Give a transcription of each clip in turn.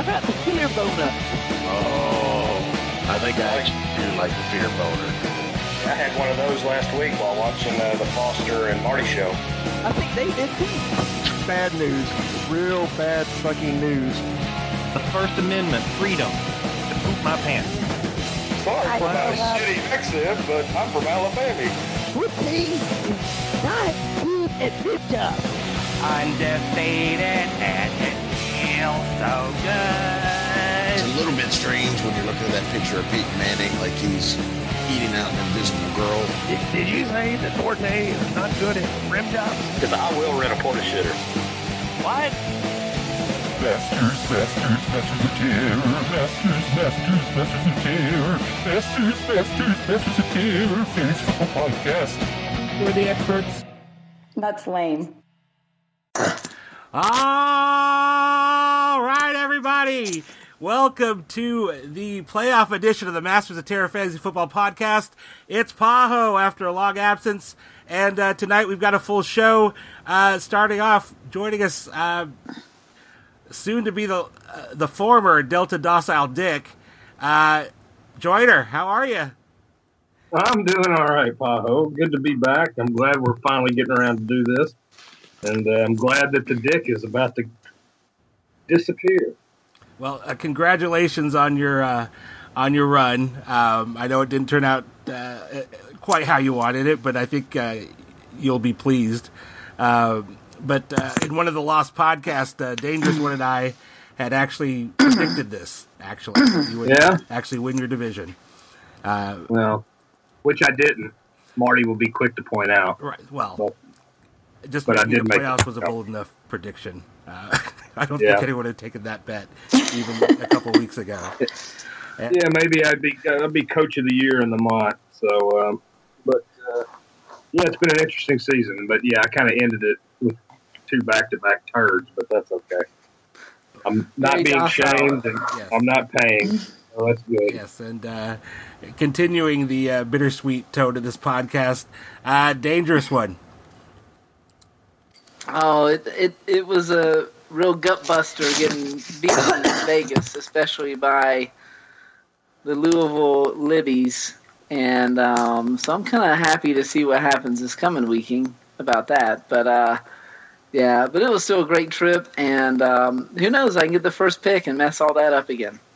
How about the fear boner? Oh, I think I actually do like the fear boner. I had one of those last week while watching uh, the Foster and Marty show. I think they did too. Bad news. Real bad fucking news. The First Amendment, freedom to poop my pants. Sorry for my shitty accent, but I'm from Alabama. Whoopsie is not good at this job. Undefeated and it feels so It's a little bit strange when you're looking at that picture of Peyton Manning like he's eating out an invisible girl. Did, did you say that Forte is not good at rim jobs? Because I will rent a porta shitter. What? Masters, masters, masters of terror. Masters, masters, masters of terror. Masters, masters, masters of terror. Fantasy football podcast. We're the experts. That's lame. All right, everybody. Welcome to the playoff edition of the Masters of Terror Fantasy Football Podcast. It's Paho after a long absence, and uh, tonight we've got a full show. Uh, starting off, joining us uh, soon to be the uh, the former Delta Docile Dick, uh, Joiner. How are you? I'm doing all right, Paho. Good to be back. I'm glad we're finally getting around to do this, and uh, I'm glad that the dick is about to disappear. Well, uh, congratulations on your uh, on your run. Um, I know it didn't turn out uh, quite how you wanted it, but I think uh, you'll be pleased. Uh, but uh, in one of the lost podcasts, uh, Dangerous One and I had actually predicted this. Actually, you would Yeah? actually win your division. Uh, Well, which I didn't. Marty will be quick to point out. right. Well, But- just but I did the make playoffs it. was a bold enough prediction. Uh, I don't Yeah. think anyone had taken that bet even a couple weeks ago. Yeah, maybe I'd be I'd be coach of the year in the month. So, um, but uh, yeah, it's been an interesting season. But yeah, I kind of ended it with two back-to-back turds, but that's okay. I'm not Very being docile. shamed, and Yes. I'm not paying. So that's good. Yes, and uh, continuing the uh, bittersweet tone of this podcast, uh, dangerous one. Oh, it, it it was a real gut buster getting beaten in Vegas, especially by the Louisville Libbies, and um, so I'm kind of happy to see what happens this coming weekend about that. But uh, yeah, but it was still a great trip, and um, who knows? I can get the first pick and mess all that up again.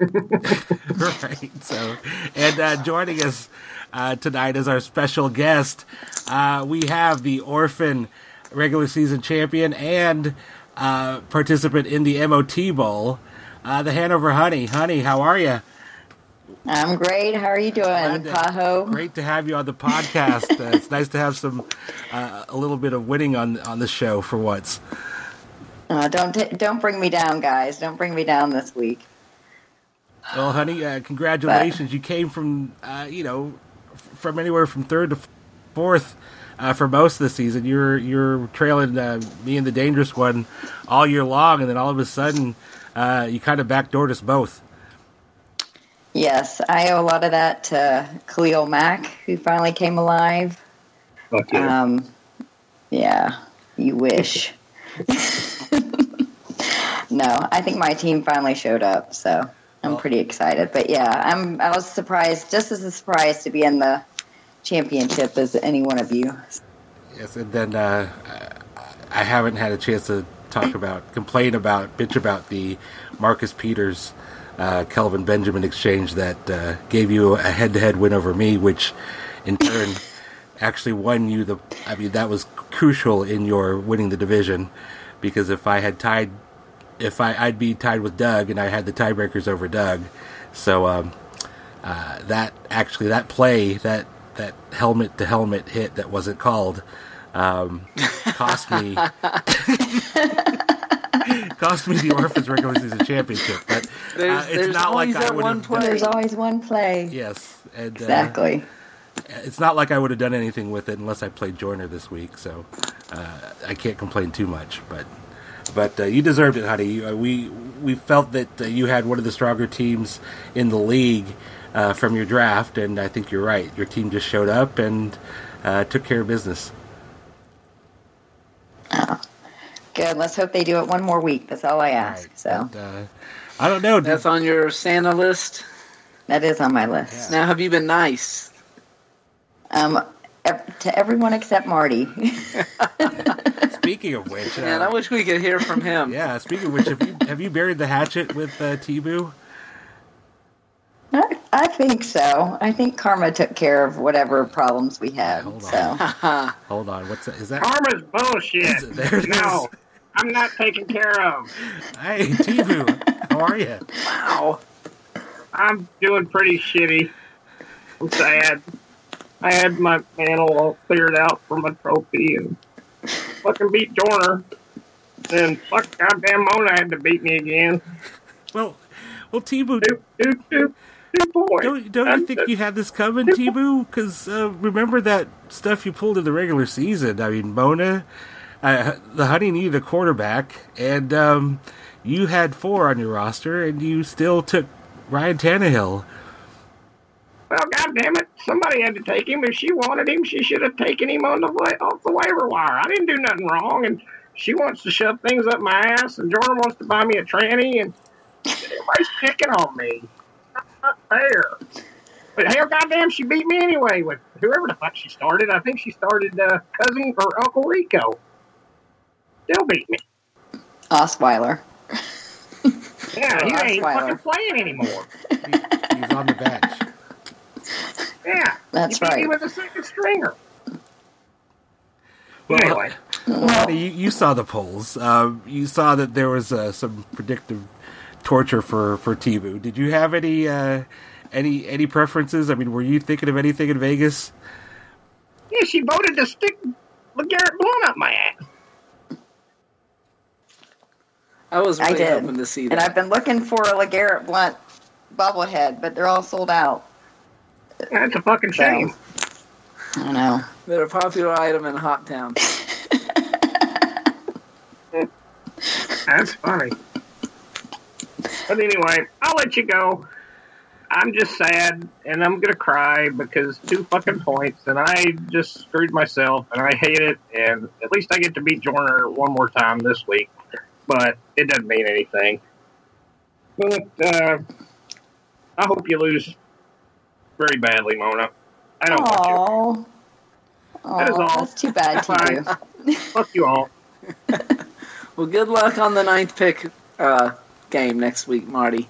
right. So, and uh, joining us uh, tonight as our special guest, uh, we have the Orphan regular season champion and uh, participant in the MOT Bowl, uh, the Hanover Honey. Honey, how are you? I'm great. How are you doing, to- Paho? Great to have you on the podcast. uh, it's nice to have some uh, a little bit of winning on on the show for once. Uh, don't t- don't bring me down, guys. Don't bring me down this week. Well, honey, uh, congratulations! You came from, uh, you know, from anywhere from third to fourth uh, for most of the season. You're you're trailing uh, me and the dangerous one all year long, and then all of a sudden, uh, you kind of backdoored us both. Yes, I owe a lot of that to Khalil Mack, who finally came alive. Fuck yeah. Um, yeah, you wish. no, I think my team finally showed up, so I'm pretty excited. But yeah, I'm. I was surprised, just as a surprise, to be in the championship as any one of you. Yes, and then uh, I haven't had a chance to talk about, complain about, bitch about the Marcus Peters, uh, Kelvin Benjamin exchange that uh, gave you a head-to-head win over me, which in turn actually won you the. I mean, that was crucial in your winning the division, because if I had tied, if I I'd be tied with Doug, and I had the tiebreakers over Doug, so um, uh, that actually that play that that helmet to helmet hit that wasn't called um, cost me cost me the Orphans regular season championship. But uh, it's not like I that would one have. play. There's always one play. Yes, and uh, Exactly. it's not like I would have done anything with it unless I played Joyner this week. So uh, I can't complain too much. But but uh, you deserved it, honey. You, uh, we we felt that uh, you had one of the stronger teams in the league uh, from your draft, and I think you're right. Your team just showed up and uh, took care of business. Good. good. Let's hope they do it one more week. That's all I ask. Right, So but, uh, I don't know. That's on your Santa list. that is on my list. Now, have you been nice? Um, to everyone except Marty. Speaking of which, uh, Man, I wish we could hear from him. yeah. Speaking of which, have you have you buried the hatchet with uh, Tibu? I, I think so. I think Karma took care of whatever problems we had. Hold on. So Hold on. What's that? Is that? Karma's bullshit. There it no, is. I'm not taken care of. Hey, Tibu, how are you? Wow. I'm doing pretty shitty. I'm sad. I had my panel all cleared out for my trophy and fucking beat Jorner. And fuck goddamn Mona had to beat me again. Well, well, Tibu, Two, two, two, don't don't you think you had this coming, Tibu? Because uh, remember that stuff you pulled in the regular season. I mean, Mona, uh, the Honey needed a quarterback, and um, you had four on your roster, and you still took Ryan Tannehill. Well, goddamn it, somebody had to take him. If she wanted him, she should have taken him on the off the waiver wire. I didn't do nothing wrong, and she wants to shove things up my ass, and Jordan wants to buy me a tranny, and everybody's picking on me. That's not fair. But hell, goddamn, she beat me anyway with whoever the fuck she started. I think she started uh, cousin or Uncle Rico. Still beat me. Osweiler. Yeah, he ain't fucking playing anymore. He, he's on the bench. Yeah, That's right. he beat me right. with a second stringer. Well, anyway. Well, you, you saw the polls. Um, you saw that there was uh, some predictive torture for for Tibu. Did you have any uh, any any preferences? I mean, were you thinking of anything in Vegas? Yeah, she voted to stick LeGarrette Blunt up my ass. I was I really did. hoping to see that. And. I've been looking for a LeGarrette Blunt bobblehead, but they're all sold out. That's a fucking shame. I know. They're a popular item in Hoptown. That's funny. But anyway, I'll let you go. I'm just sad, and I'm gonna cry because two fucking points, and I just screwed myself, and I hate it. And at least I get to beat Jorner one more time this week, but it doesn't mean anything. But uh, I hope you lose very badly, Mona. I don't want you. Oh, That is all. that's too bad to you. Fuck you all. Well, good luck on the ninth pick uh, game next week, Marty.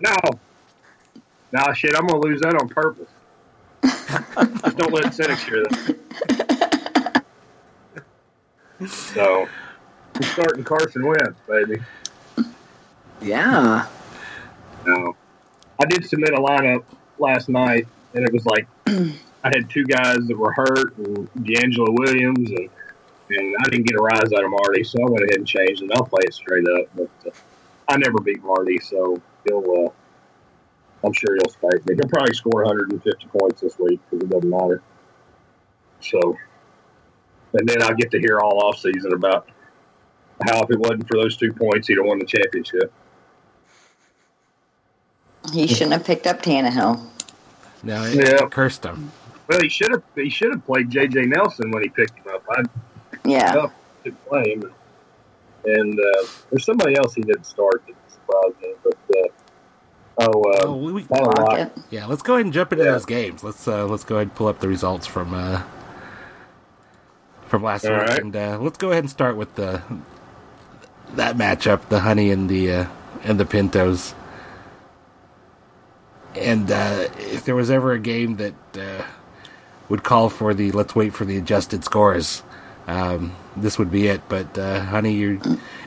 No. No, shit, I'm going to lose that on purpose. Just don't let Cynics hear that. So, we're starting Carson Wentz, baby. Yeah. No. I did submit a lineup last night, and it was like I had two guys that were hurt, and DeAngelo Williams, and and I didn't get a rise out of Marty, so I went ahead and changed it. I'll play it straight up, but uh, I never beat Marty, so he'll. Uh, I'm sure he'll spike me. He'll probably score 150 points this week because it doesn't matter. So, and then I'll get to hear all off season about how if it wasn't for those two points, he'd have won the championship. He shouldn't have picked up Tannehill. No, it Yeah. cursed him. Well, he should have. He should have played J.J. Nelson when he picked him up. I Yeah. up to play him. And uh, there's somebody else he didn't start that surprised me. But uh, oh, uh, Oh, we, we, Tyler Lockett. Rocket. yeah, let's go ahead and jump into Yeah. those games. Let's uh, let's go ahead and pull up the results from uh, from last All week, right. and uh, let's go ahead and start with the that matchup: the Honey and the uh, and the Pintos. And uh, if there was ever a game that uh, would call for the let's wait for the adjusted scores, um, this would be it. But uh, Honey, you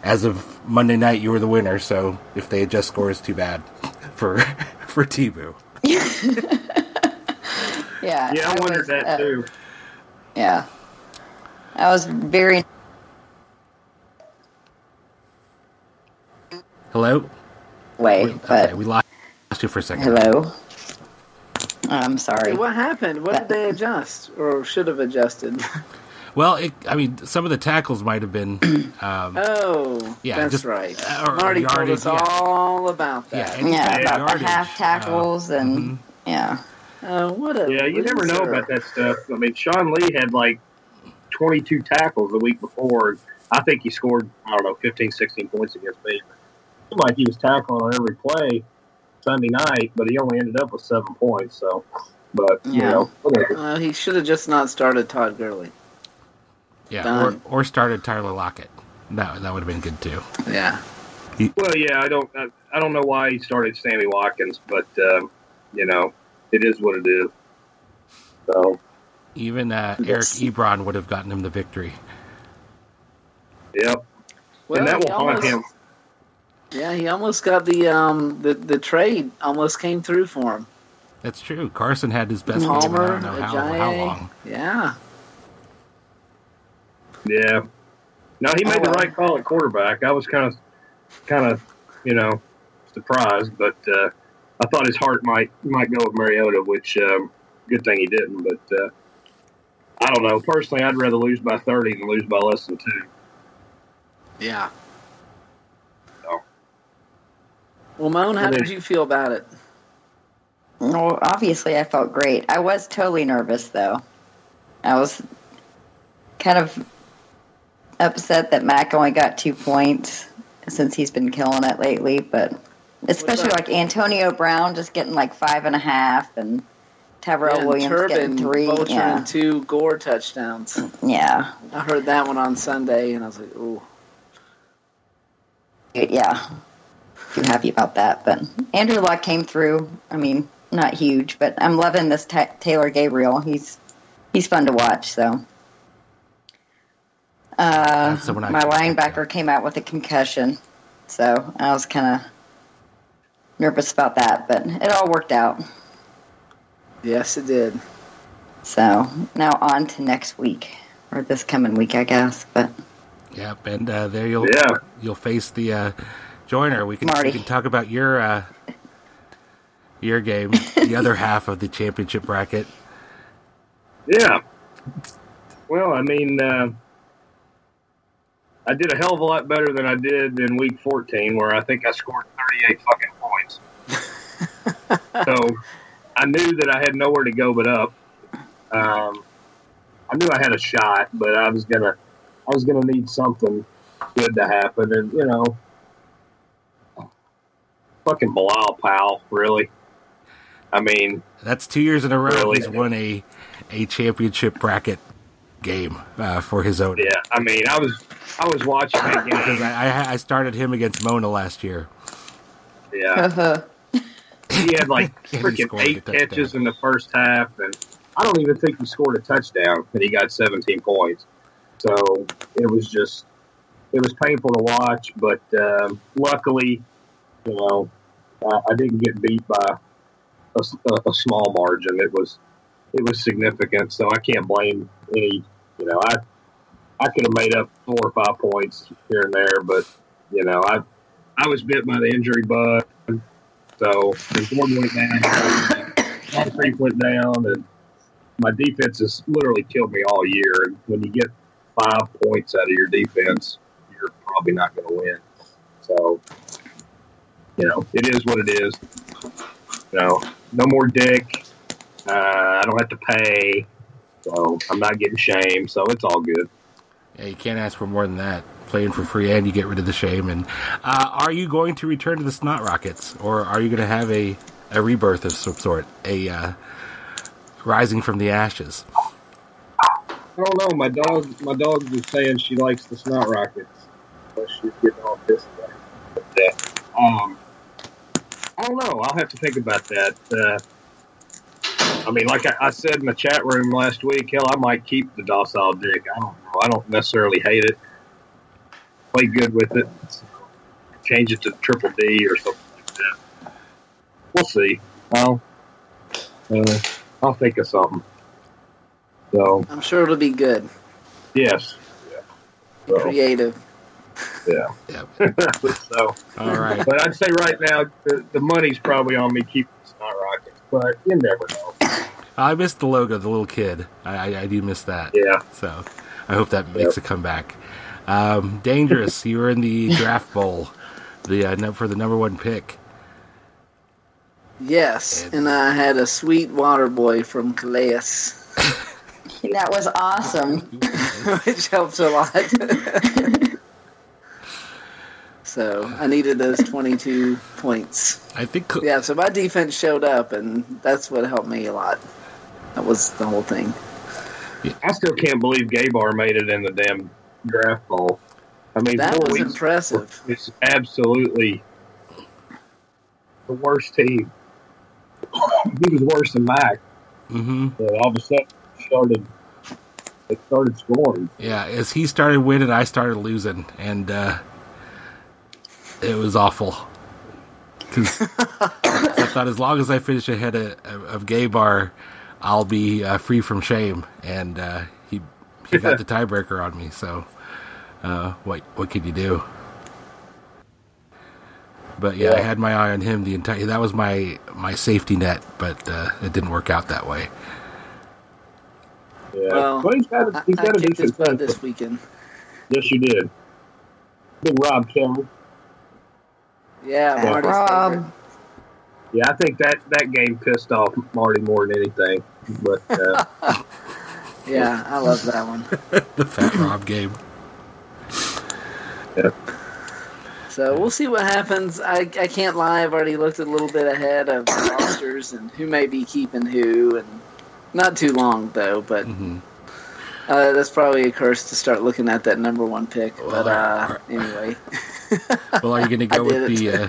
as of Monday night, you were the winner. So if they adjust scores, too bad for for Tibu. Yeah. yeah, I, wondered was, that uh, too. Yeah. I was very Hello. way, We- but okay, we lost you for a second. hello. I'm sorry. What happened? What did they adjust or should have adjusted? Well, it, I mean, some of the tackles might have been. Um, Oh, Yeah, that's just- right. uh, or Marty told yardage, us yeah. all about yeah, that. any yeah, kind of about the half tackles uh, and mhm. yeah. Uh, what a Yeah, you never know about that stuff. I mean, Sean Lee had like 22 tackles the week before. I think he scored, I don't know, 15, 16 points against me. Seemed like he was tackling on every play Sunday night, but he only ended up with seven points. So, but you Yeah. know, whatever. Uh, he should have just not started Todd Gurley. Yeah, Done. or, or started Tyler Lockett. No, that would have been good too. Yeah. Well, yeah, I don't, I, I don't know why he started Sammy Watkins, but um, you know, it is what it is. So, Even uh, Eric Ebron would have gotten him the victory. yep. Well, and that he will haunt almost- him. Yeah, he almost got the um the the trade almost came through for him. That's true. Carson had his best game. in I Palmer, don't know how, how long. Yeah. Yeah. No, he made Oh, the right call at quarterback. I was kind of, kind of, you know, surprised, but uh, I thought his heart might might go with Mariota, which um, good thing he didn't. But uh, I don't know. Personally, I'd rather lose by thirty than lose by less than two. Yeah. So. Well, Moan, how then- did you feel about it? Well, obviously, I felt great. I was totally nervous, though. I was kind of upset that Mack only got two points since he's been killing it lately, but especially like Antonio Brown just getting like five and a half and Tyrell Yeah, Williams Turbin getting three. vulturing Yeah. two Gore touchdowns. Yeah. I heard that one on Sunday, and I was like, "Ooh, Yeah. Too happy about that. But Andrew Luck came through. I mean, not huge, but I'm loving this Ta Taylor Gabriel. He's he's fun to watch. So, uh, That's the one I my linebacker came out with a concussion, so I was kind of nervous about that, but it all worked out. yes, it did." So now on to next week or this coming week, I guess. But Yep, and uh, there you'll Yeah. you'll face the uh, joiner. We can Marty. we can talk about your uh, your game, the other half of the championship bracket. Yeah. Well, I mean, uh, I did a hell of a lot better than I did in week 14, where I think I scored 38 fucking points. so I knew that I had nowhere to go but up. Um, I knew I had a shot, but I was gonna, I was gonna need something good to happen, and you know, fucking Bilal Powell, really. I mean, That's two years in a row Really? he's won a a championship bracket game uh, for his own. yeah. I mean, I was, I was watching that game. Because I, I I started him against Mona last year. Yeah. he had like freaking eight catches in the first half, and I don't even think he scored a touchdown, and he got 17 points. So it was just, it was painful to watch, but um, luckily, you know, I, I didn't get beat by a small margin. It was, it was significant, so I can't blame any. You know, I, I could have made up four or five points here and there, but you know, I, I was bit by the injury bug. So Gordon went down, Moncrief went down, and my defense has literally killed me all year. And when you get five points out of your defense, you're probably not going to win. So, you know, it is what it is. You know, no more dick. Uh, I don't have to pay. So I'm not getting shamed. So it's all good. Yeah, you can't ask for more than that. Playing for free and you get rid of the shame. And uh, are you going to return to the Snot Rockets, or are you going to have a a rebirth of some sort, a uh, rising from the ashes? I don't know. My dog, my dog was saying she likes the snot rockets, so she's getting all pissed about it. But, uh, um, I don't know. I'll have to think about that. Uh, I mean, like I, I said in the chat room last week, hell, I might keep the docile dick. I don't know. I don't necessarily hate it. Play good with it. Change it to triple D or something like that. We'll see. I'll, uh, I'll think of something. So I'm sure it'll be good, yes, yeah. So, creative. yeah. Yep. so, All right. but I'd say right now the, the money's probably on me keeping the not Rockets, but you never know. I missed the logo, the little kid. I, I, I do miss that. Yeah. So I hope that makes a comeback. Um, dangerous. you were in the draft bowl, the uh, for the number one pick. Yes, and I had a sweet water boy from Calais. That was awesome. which helps a lot. So I needed those 22 points. I think Yeah, so my defense showed up, and that's what helped me a lot. That was the whole thing. I still can't believe Gabar made it in the damn draft ball. I mean, That was impressive. It's absolutely the worst team. he was worse than Mac. hmm But all of a sudden, started they started scoring. Yeah, as he started winning, I started losing, and uh, it was awful. Because I thought as long as I finish ahead of, of Gay Bar, I'll be uh, free from shame. And uh, he he got the tiebreaker on me. So uh, what what could you do? But yeah, I had my eye on him the entire. That was my my safety net, but uh, it didn't work out that way. Yeah, Well, but he's got a, I, he's I got a kicked his decent butt this weekend. Yes, you did. Big Rob Kelley. Yeah, Yeah. Marty's Rob. Yeah, I think that that game pissed off Marty more than anything. But uh, Yeah, I love that one. the Fat Rob game. So we'll see what happens. I, I can't lie. I've already looked a little bit ahead of the rosters and who may be keeping who, and not too long though. But hmm uh, that's probably a curse to start looking at that number one pick. Well, But uh, anyway, Well, are you going to go with the? Uh,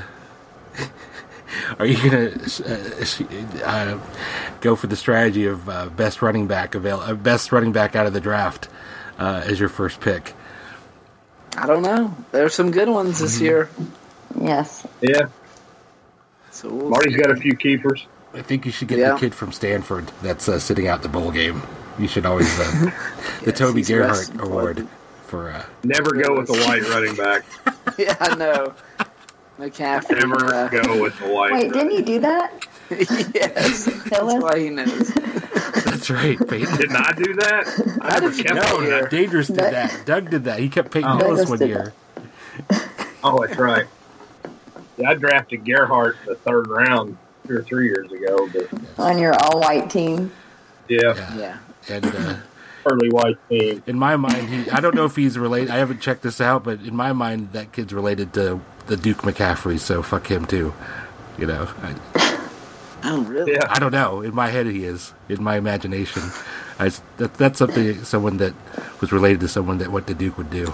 are you going to uh, uh, go for the strategy of uh, best running back avail- uh, best running back out of the draft uh, as your first pick? I don't know. There's some good ones this year. Yes. yeah, So we'll Marty's see. got a few keepers. I think you should get Yeah. the kid from Stanford that's uh, sitting out the bowl game. You should always uh, the Yes, Toby Gerhart Award blood. for. Uh, Never go with the white running back. yeah, I know. McCaffrey. Never uh, go with the white. Wait, didn't he do that? yes, that's Phyllis? why he knows. that's right, Peyton. Didn't I do that? I never did you kept know on that. Dangerous did That- that. Doug did that. He kept Peyton Oh. Hillis Douglas one did year. Oh, that's right. Yeah, I drafted Gerhart the third round two or three years ago, but On your all white team. yeah, Yeah, Yeah. And. Uh, early white team. in my mind, he, I don't know if he's related. I haven't checked this out, but in my mind, that kid's related to the Duke McCaffrey, so fuck him too. You know, I, Oh, really? Yeah, I don't know. In my head, he is. In my imagination, I, s- that, that's something someone that was related to someone that what the Duke would do,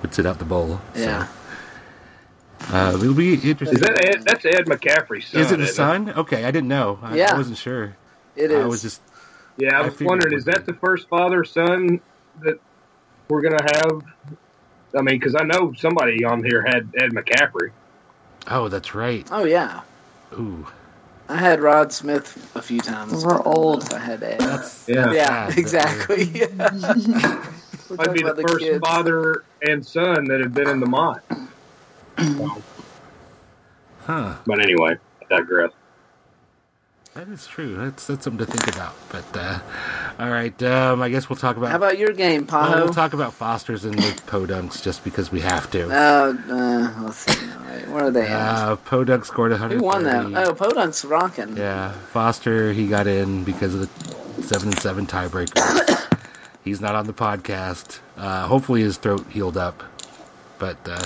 would sit out the bowl. Yeah. So, uh, it'll be interesting. is that Ed? That's Ed McCaffrey's son. Is it a isn't son? Okay, I didn't know. I, Yeah. I wasn't sure. It is. I was just Yeah, I I was figured wondering, is that be. the first father son that we're gonna have? I mean, because I know somebody on here had Ed McCaffrey. Oh, that's right. Oh, yeah. Ooh, I had Rod Smith a few times. We're but I don't know old. I had Ed. that's Yeah. yeah, sad exactly. We're Might be the the first kids. father and son that have been in the mine. So, Huh. but anyway, I digress. That is true. That's that's something to think about. But uh, all right, um, I guess we'll talk about. How about your game, well, we'll talk about Foster's and the Podunks just because we have to. Uh, uh, let's see. All right, where are they? Uh, Podunk scored 130. Who won that? Oh, Podunk's rocking. Yeah, Foster he got in because of the seven and seven tiebreaker. He's not on the podcast. Uh, hopefully his throat healed up, but uh,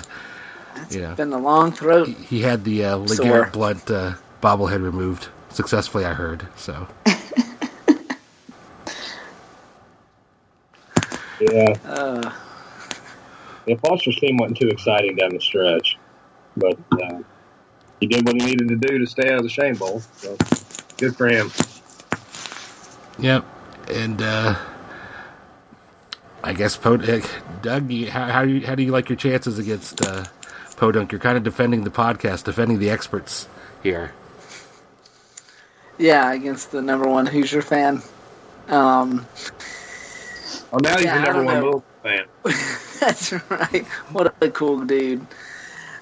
you know been a long throat. he, he had the uh. LeGarrette Blunt uh, bobblehead removed successfully. I heard so. Yeah, Uh, yeah. Foster's team wasn't too exciting down the stretch, but uh, he did what he needed to do to stay out of the Shame Bowl. So good for him. Yep, and uh, I guess Pod- uh, Doug, how how do you, how do you like your chances against uh, Podunk? You're kind of defending the podcast, defending the experts here. Yeah, against the number one Hoosier fan. Um, Oh, now he's Yeah, the number one know. Louisville fan. that's right. What a cool dude.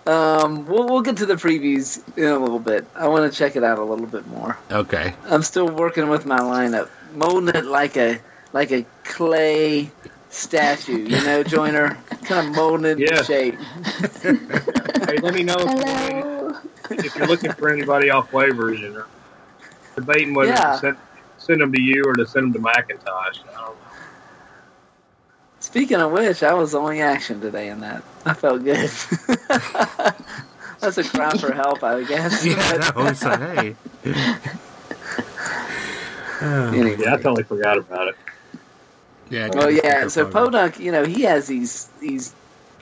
Um, we'll we'll get to the previews in a little bit. I want to check it out a little bit more. Okay, I'm still working with my lineup, molding it like a like a clay statue. You know, Joiner, kind of molding it Yeah. into shape. Hey, let me know if, Hello. if you're looking for anybody off waivers. You know, debating whether Yeah. to send, send them to you or to send them to McIntosh. I don't know. Speaking of which, I was the only action today in that. I felt good. That's a cry for help, I guess. Yeah, no, so hey. Anyway. Yeah, I totally forgot about it. Yeah. Well, yeah. So Podunk. Podunk, you know, he has these these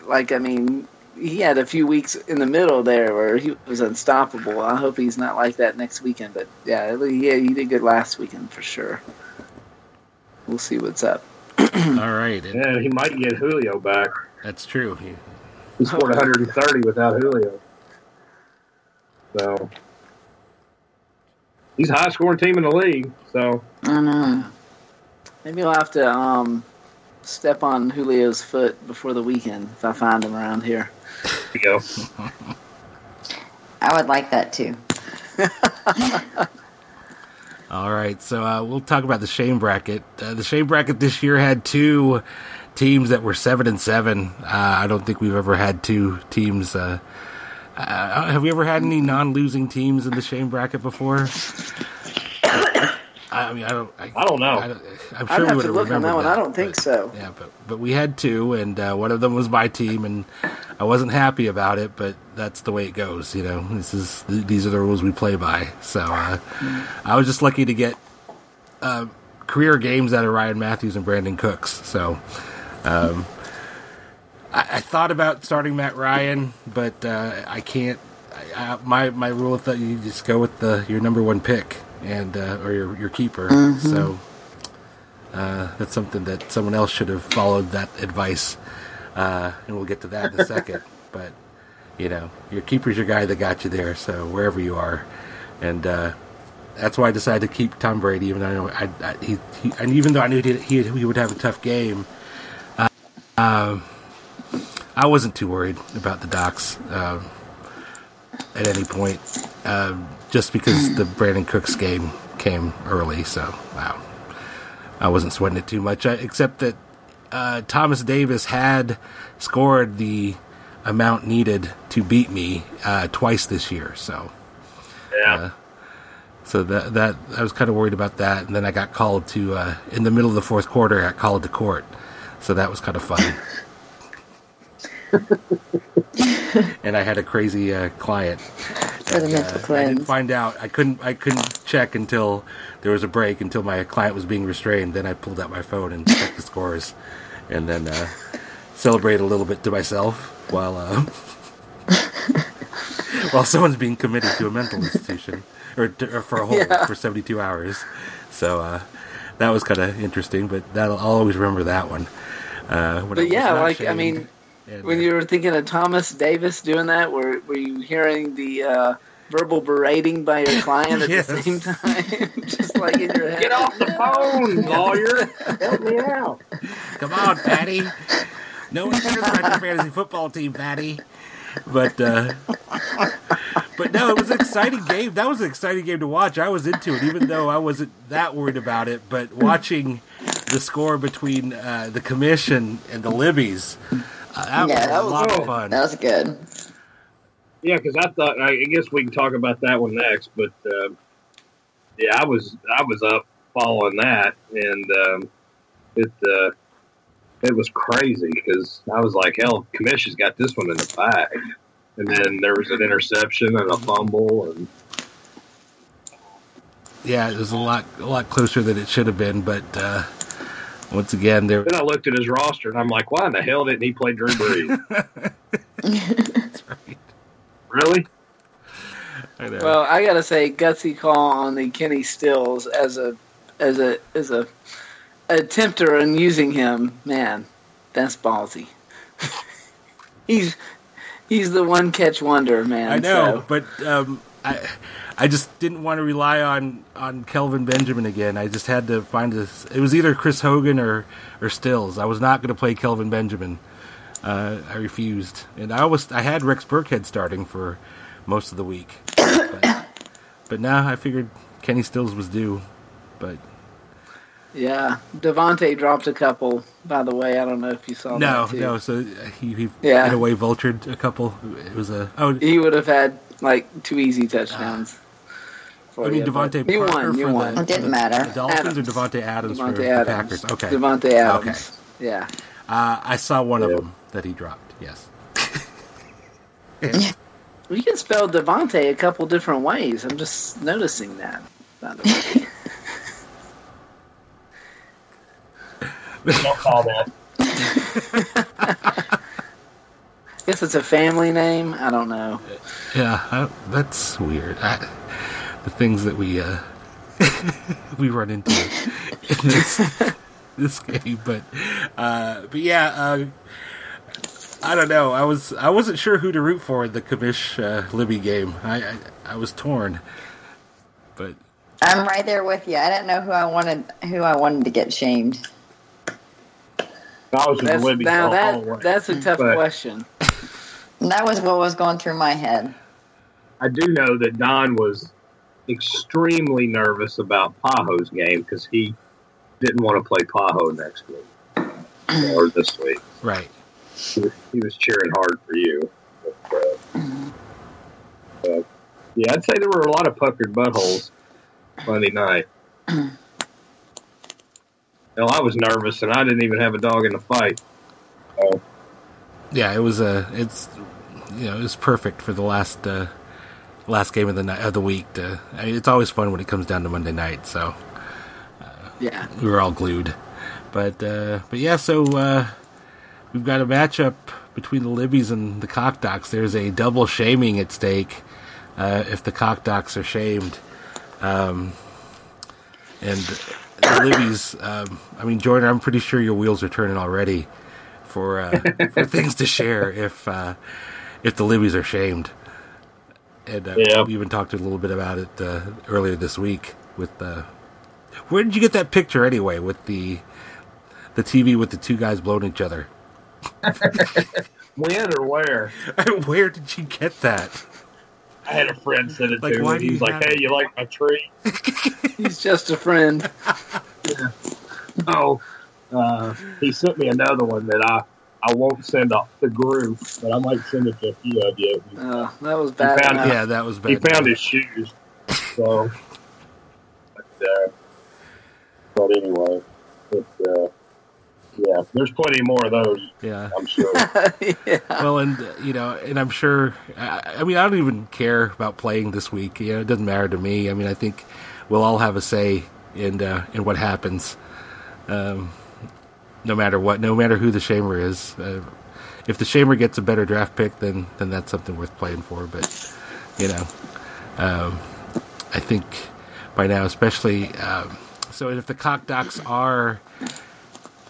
like I mean, he had a few weeks in the middle there where he was unstoppable. I hope he's not like that next weekend. But yeah, yeah, he did good last weekend for sure. We'll see what's up. All right, and Yeah, he might get Julio back. that's true. He- He scored 130 without Julio. So he's the highest scoring team in the league. So I know. Maybe I'll have to um, step on Julio's foot before the weekend if I find him around here. There go. I would like that too. All right, so uh, we'll talk about the shame bracket. Uh, the shame bracket this year had two teams that were seven and seven. Uh, I don't think we've ever had two teams. Uh, uh, have we ever had any non-losing teams in the shame bracket before? I mean, I don't. I, I don't know. I don't, I'm I'd sure we have would to have look on remembered that one. I don't but- think so. Yeah, but but we had two, and uh, one of them was my team, and I wasn't happy about it. But that's the way it goes, you know. This is these are the rules we play by. So uh, I was just lucky to get uh, career games out of Ryan Mathews and Brandin Cooks. So um, I, I thought about starting Matt Ryan, but uh, I can't. I, I, my my rule is that you just go with the your number one pick and uh, or your your keeper. So uh, that's something that someone else should have followed that advice, uh, and we'll get to that in a second. But you know, your keeper's your guy that got you there. So wherever you are, and uh, that's why I decided to keep Tom Brady, even though I know I, I, he, he, and even though I knew he, he, he would have a tough game. Uh, um, I wasn't too worried about the Docs um, at any point, um, just because the Brandin Cooks game came early. So wow. I wasn't sweating it too much, I, except that uh, Thomas Davis had scored the amount needed to beat me uh, twice this year. So, Yeah. Uh, so that that I was kind of worried about that, and then I got called to uh, in the middle of the fourth quarter. I got called to court, so that was kind of fun. and I had a crazy uh, client the uh, I didn't find out. I couldn't. I couldn't check until there was a break until my client was being restrained. Then I pulled out my phone and checked the scores, and then uh, celebrated a little bit to myself while uh, while someone's being committed to a mental institution or, to, or for a hold Yeah. for seventy two hours. So uh, that was kind of interesting. But I'll always remember that one. Uh, But yeah, like I mean, And, when uh, you were thinking of Thomas Davis doing that, were were you hearing the uh, verbal berating by your client at Yes. the same time, just like in your head? Get off the phone, lawyer. Help me out. Come on, Fatty. No one cares about your fantasy football team, Fatty. But uh, but no, it was an exciting game. That was an exciting game to watch. I was into it, even though I wasn't that worried about it. But watching the score between uh, the commission and the Libbies, that Yeah, was that a was- lot oh, of fun. That was good. Yeah, because I thought I guess we can talk about that one next. But uh, yeah, I was I was up following that, and um, it uh, it was crazy because I was like, "Hell, Commission's got this one in the bag." And then there was an interception and a fumble, and Yeah, it was a lot a lot closer than it should have been. But uh, once again, there. then I looked at his roster and I'm like, "Why in the hell didn't he play Drew Brees?" That's right. really? I. Well, I gotta say, gutsy call on the Kenny Stills as a as a as a attempter in using him. Man, that's ballsy. he's he's the one catch wonder, man. I know, so- but um, I I just didn't want to rely on on Kelvin Benjamin again. I just had to find this. It was either Chris Hogan or or Stills. I was not going to play Kelvin Benjamin. Uh, I refused, and I was I had Rex Burkhead starting for most of the week, but, but now I figured Kenny Stills was due. But Yeah, Davante dropped a couple. By the way, I don't know if you saw no, no. So he, he Yeah. in a way vultured a couple. It was a oh. He would have had like two easy touchdowns. For I mean you, but Devontae You Parker won. You for won. the, It didn't the matter. Dolphins Adams. or Davante Adams for Devontae the Packers. Okay, Davante Adams. Okay. Yeah. Uh, I saw one of them that he dropped. Yes. We can spell Devonte a couple different ways. I'm just noticing that. By the way. Don't call that. guess it's a family name. I don't know. Yeah, I, that's weird. I, the things that we uh, we run into in this this game, but uh, but yeah, uh, I don't know. I was I wasn't sure who to root for in the Kamish uh, Libby game. I, I I was torn, but I'm right there with you. I didn't know who I wanted who I wanted to get shamed. I was That's, Libby now all that that's a tough But question. That was what was going through my head. I do know that Don was extremely nervous about Paho's game because he didn't want to play Paho next week or this week. right. He was, he was cheering hard for you. But, uh, but, yeah, I'd say there were a lot of puckered buttholes Monday night. Hell, I was nervous and I didn't even have a dog in the fight. Yeah, it was a. it's you know it was perfect for the last uh, last game of the night of the week. To, I mean, it's always fun when it comes down to Monday night. So Yeah. we were all glued. But uh, but yeah, so uh, we've got a matchup between the Libbies and the Cockdocks. There's a double shaming at stake uh, if the Cockdocks are shamed. Um, and the Libbies, um, I mean, Jordan, I'm pretty sure your wheels are turning already for uh, for things to share if uh, if the Libbies are shamed. And uh, Yeah. we even talked a little bit about it uh, earlier this week with uh, where did you get that picture anyway? With the the TV with the two guys blowing each other. when or where? where did you get that? I had a friend send it Like, to me. do He was like, "Hey, it? you like my tree?" He's just a friend. Oh, uh, he sent me another one that I I won't send off the group, but I might send it to a few of you. Oh, that was bad. found- Yeah, that was bad. He found his shoes, so. But, uh, but anyway, it, uh, yeah, there's plenty more of those. Yeah. I'm sure. yeah. Well, and uh, you know, and I'm sure. I, I mean, I don't even care about playing this week. You know, it doesn't matter to me. I mean, I think we'll all have a say in uh, in what happens, um, no matter what, no matter who the shamer is. Uh, if the shamer gets a better draft pick, then then that's something worth playing for. But you know, um, I think by now, especially, um, so if the cockdocks are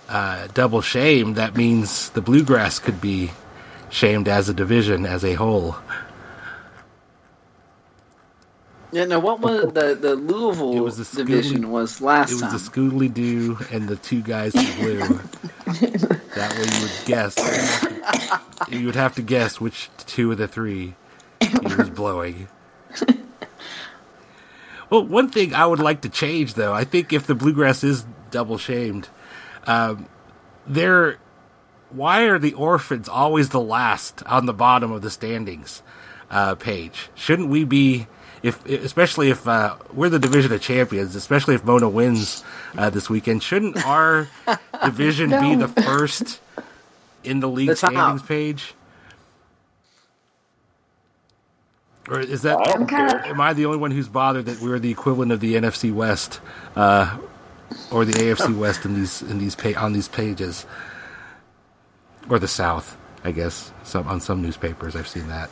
uh, double shamed, that means the bluegrass could be shamed as a division as a whole. Yeah, no, what was the the Louisville It was the Scooby- division was last It was time? the Scoodly Doo and the two guys in blue. that way you would guess. You would have to guess which two of the three he was blowing. Well, one thing I would like to change, though, I think if the bluegrass is double shamed, um, they're why are the orphans always the last on the bottom of the standings uh, page? Shouldn't we be, if especially if uh, we're the division of champions, especially if Mona wins uh, this weekend? Shouldn't our division be the first in the league The standings page? Or is that I don't I'm kinda- Am I the only one who's bothered that we're the equivalent of the NFC West uh, or the AFC West in these in these pa- on these pages, or the South? I guess some on some newspapers I've seen that.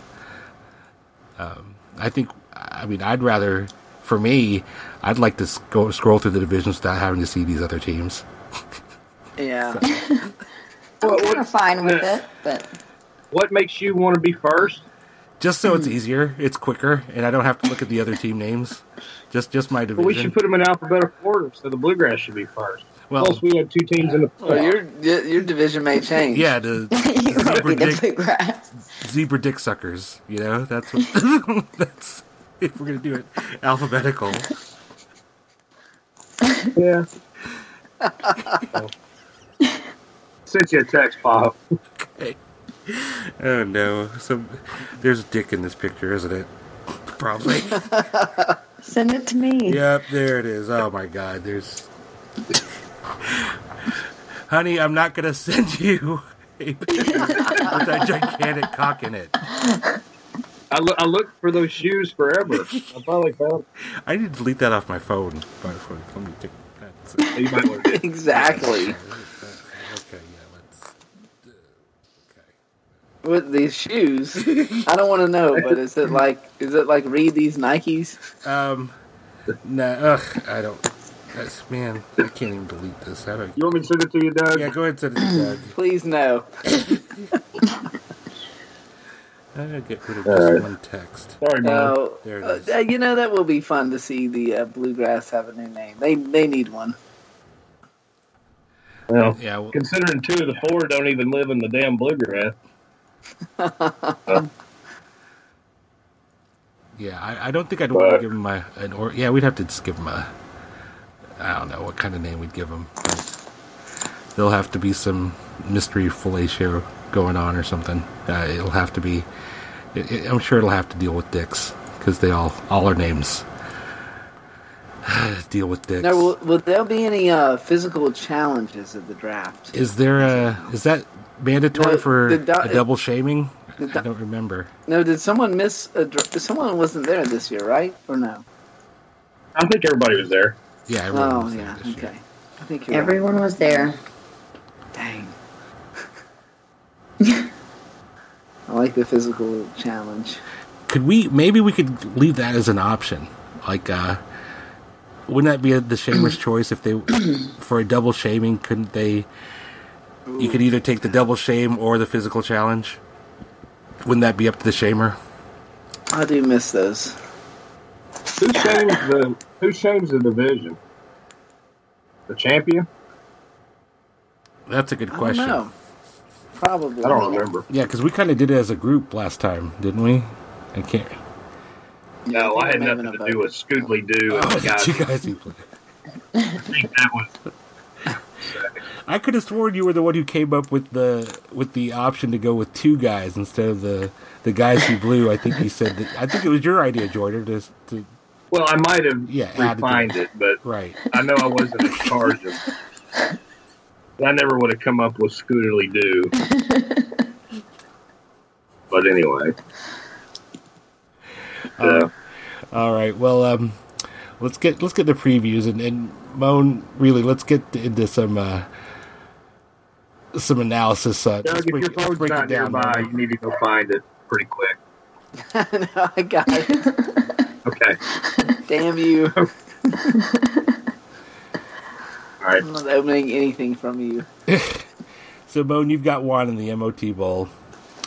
Um, I think. I mean, I'd rather, for me, I'd like to s- go scroll through the divisions without having to see these other teams. yeah. I'm kind of fine with it, but what makes you want to be first? Just so it's easier, it's quicker, and I don't have to look at the other team names. Just just my division. Well, we should put them in alphabetical order, so the bluegrass should be first. Well- Plus, we had two teams in the. Well, your your division may change. yeah, the you want to zebra be the dick bluegrass. zebra dick suckers. You know, that's what that's if we're gonna do it alphabetical. Yeah. Sent you a text, Bob. Okay. Oh no, so there's a dick in this picture, isn't it? Probably. Send it to me. yep, there it is. Oh my god, there's. honey, I'm not gonna send you a picture with that gigantic cock in it. I, look, I looked for those shoes forever. I finally found. I need to delete that off my phone. But for, let me take that. You might want to. exactly. Okay, yeah, let's. With these shoes, I don't want to know, but is it like is it like read these Nikes? Um, no, ugh, I don't. That's, man, I can't even delete this. I don't. You want me to send it to you, Doug? yeah, go ahead and send it to Doug. Please no. How do I get rid of All just right. one text? Sorry, man. No, There it uh, uh, you know that will be fun to see the uh, bluegrass have a new name. They they need one. Well, Yeah, well, considering two of the four don't even live in the damn bluegrass. yeah. I, I don't think I'd want to give him a an or. Yeah, we'd have to just give him a. I don't know what kind of name we'd give him. There'll have to be some mystery fellatio going on or something. Uh, it'll have to be. It, it, I'm sure it'll have to deal with dicks because they all all our names deal with dicks. Now, will, will there be any uh, physical challenges at the draft? Is there a is that mandatory No, for do- a double shaming? the I do- don't remember. No, did someone miss? A dr- someone wasn't there this year, right? Or no? I think everybody was there. Yeah, everyone Oh was there yeah, this year. okay. I think you're right. Everyone was there. Dang. I like the physical challenge. Could we maybe we could leave that as an option? Like, uh wouldn't that be a, the shamer's choice if they for a double shaming? Couldn't they? You could either take the double shame or the physical challenge. Wouldn't that be up to the shamer? I do miss those. Who shames the Who shames the division? The champion? That's a good I don't question. Know. Probably. I don't remember. Yeah, because we kind of did it as a group last time, didn't we? I can't. No, think I had nothing to do with Scoodly Doo and Oh, the guys. you guys who played. I think that was I could have sworn you were the one who came up with the with the option to go with two guys instead of the the guys who blew. I think you said that. I think it was your idea, Jordan. To, to well. I might have Yeah, added refined it, but right. I know I wasn't in charge of. I never would have come up with Scooterly Do. but anyway, Uh, all right. Well, um, let's get let's get the previews and, and Moan. Really, let's get into some uh, some analysis. Uh, Doug, let's if break, your let's phone's break not it down. nearby, Moan. you need to go find it pretty quick. no, I got it. Okay. Damn you. All right. I'm not opening anything from you. So, Moan, you've got one in the MOT bowl.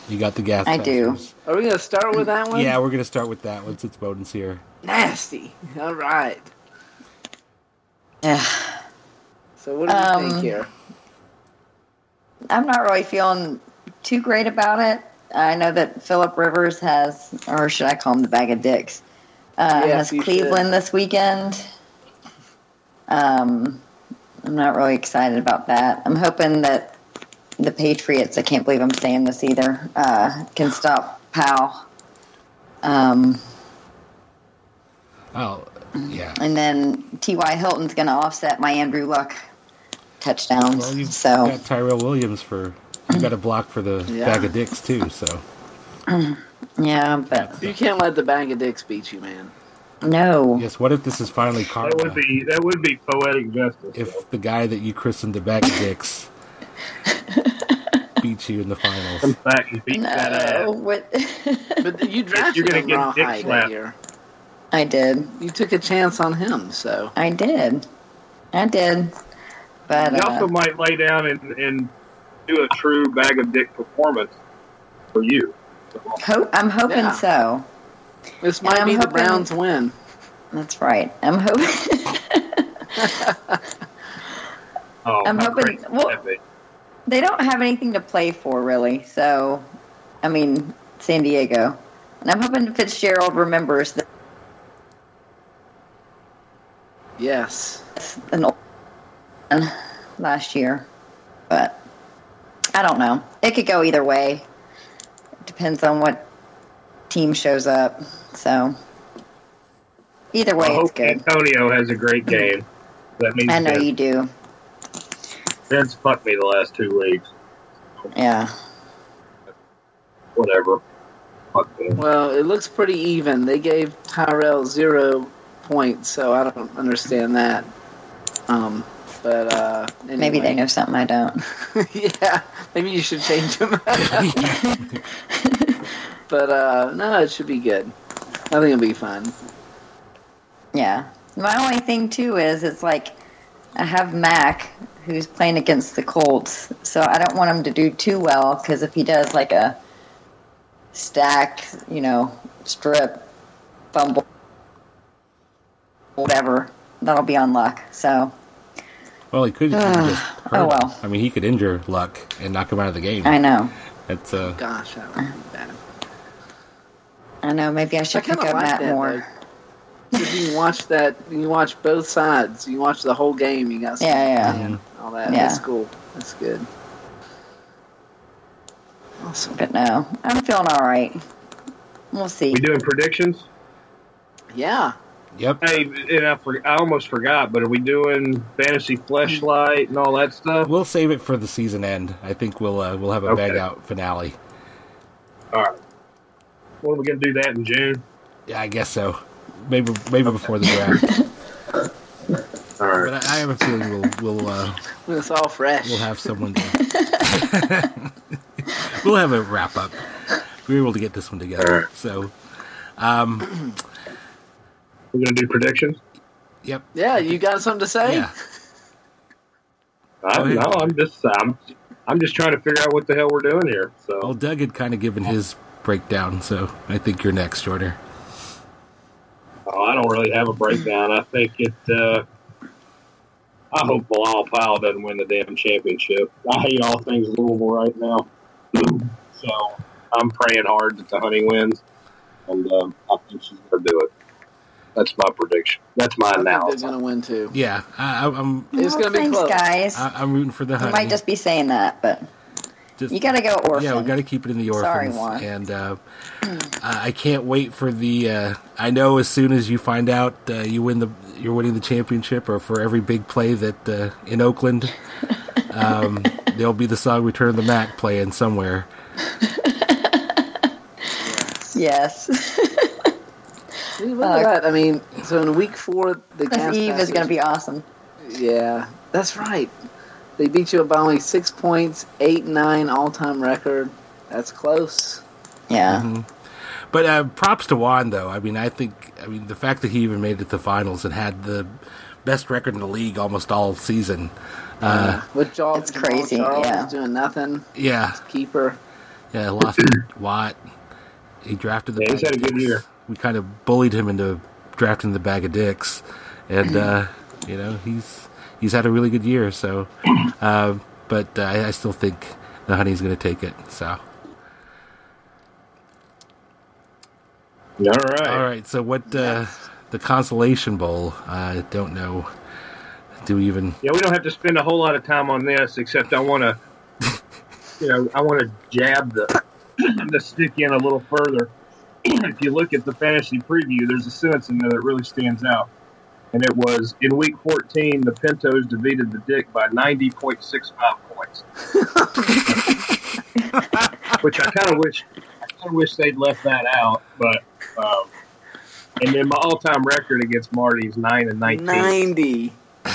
You got the gas. I do. Are we going to start with that one? Yeah, we're gonna start with that one since Bowden's here. Nasty. All right. Yeah. So what do you Um, think here? I'm not really feeling too great about it. I know that Philip Rivers has, or should I call him the bag of dicks, uh, Yes, has Cleveland should. this weekend. Um, I'm not really excited about that. I'm hoping that the Patriots, I can't believe I'm saying this either, uh, can stop Powell. Um, Oh, yeah. and then T.Y. Hilton's going to offset my Andrew Luck touchdowns. Well, you've so got Tyrell Williams for. You got a block for the Yeah. bag of dicks too. So yeah, but You can't let the bag of dicks beat you, man. No. yes. What if this is finally That karma? would be that would be poetic justice. if the guy that you christened the bag of dicks beats you in the finals. comes back and beats that ass. No, what? But you drafted You're gonna him get dick slapped. year. I did. You took a chance on him, so I did. I did. But You also uh, might lay down and, and do a true bag of dick performance for you. hope, I'm hoping Yeah. so. this might I'm be the Browns' win. That's right. I'm hoping. Oh, I'm hoping- great well- they don't have anything to play for, really. So, I mean, San Diego. And I'm hoping Fitzgerald remembers that Yes. it's an old last year. But I don't know. It could go either way. It depends on what team shows up. So, either way, I it's hope good. Antonio has a great game. That means I know that- you do. Vince fucked me the last two weeks. Yeah. Whatever. Fuck them. Well, it looks pretty even. They gave Tyrell zero points, so I don't understand that. Um, but uh, anyway. Maybe they know something I don't. yeah, maybe you should change them. but uh, no, it should be good. I think it'll be fun. Yeah. My only thing too is it's like I have Mack who's playing against the Colts, so I don't want him to do too well because if he does like a stack, you know, strip, fumble, whatever, that'll be on luck. So Well, he could, he could just Oh, hurt him. well. I mean, he could injure Luck and knock him out of the game. I know, That's uh, Gosh, that would be bad. I know. Maybe I should I pick up like Matt that, more. If you can watch that, you can watch both sides. You can watch the whole game. You got some Yeah, yeah. and all that. Yeah. That's cool. That's good. Awesome. But no, I'm feeling all right. We'll see. We doing predictions? Yeah. yep. Hey, and I, for, I almost forgot, but are we doing fantasy fleshlight and all that stuff? We'll save it for the season end. I think we'll uh, we'll have a Okay. bag out finale. All right. When are we going to do that in June? Yeah, I guess so. Maybe maybe before the draft. All right. but I, I have a feeling we'll we'll uh, When it's all fresh. we'll have someone. To, we'll have a wrap up. We were able to get this one together. Alright. So, um, We're going to do predictions? yep. yeah, you got something to say? Yeah. I, Go ahead. no, I'm just I'm, I'm just trying to figure out what the hell we're doing here. So Well, Doug had kind of given his breakdown, so I think you're next, Jordan. Oh, I don't really have a breakdown. I think it. Uh, I hope Bilal Powell doesn't win the damn championship. I hate all things Louisville right now. so I'm praying hard that the honey wins, and um, I think she's going to do it. That's my prediction. That's my I analysis. they're going to win too. Yeah, I, I- I'm It's Well, gonna be thanks, close. guys. I, I'm rooting for the Honey. I might just be saying that, but Just- you got to go orphan. Yeah, we got to keep it in the orphans. Sorry, Juan. And uh, I I can't wait for the. Uh, I know as soon as you find out uh, you win the, you're winning the championship, or for every big play that uh, in Oakland, um, there'll be the song "Return of the Mack" playing somewhere. Yes. See, look Uh, at that. I mean, so in week four, the This Cast Eve is going to be awesome. Yeah, that's right. They beat you by only six points, eight nine all time record. That's close. Yeah. Mhm. But uh, props to Juan, though. I mean, I think, I mean, the fact that he even made it to the finals and had the best record in the league almost all season. Uh, With Jaw, It's crazy, Charles yeah. doing nothing. yeah, Keeper. yeah, lost Watt. He drafted the. Yeah, he's bag had a good dicks. year. We kind of bullied him into drafting the bag of dicks, and uh, you know he's he's had a really good year. So, uh, but uh, I, I still think the honey's going to take it. So, All right. all right. So what? Uh, the consolation bowl. I don't know. Do we even? Yeah, we don't have to spend a whole lot of time on this, except I want to, you know, I want to jab the the stick in a little further. if you look at the fantasy preview, there's a sentence in there that really stands out, and it was in week 14, the Pintos defeated the Dick by 90.65 points, which I kind of wish, I kind of wish they'd left that out, but. Um, and then my all-time record against Marty is nine and nineteen. Ninety.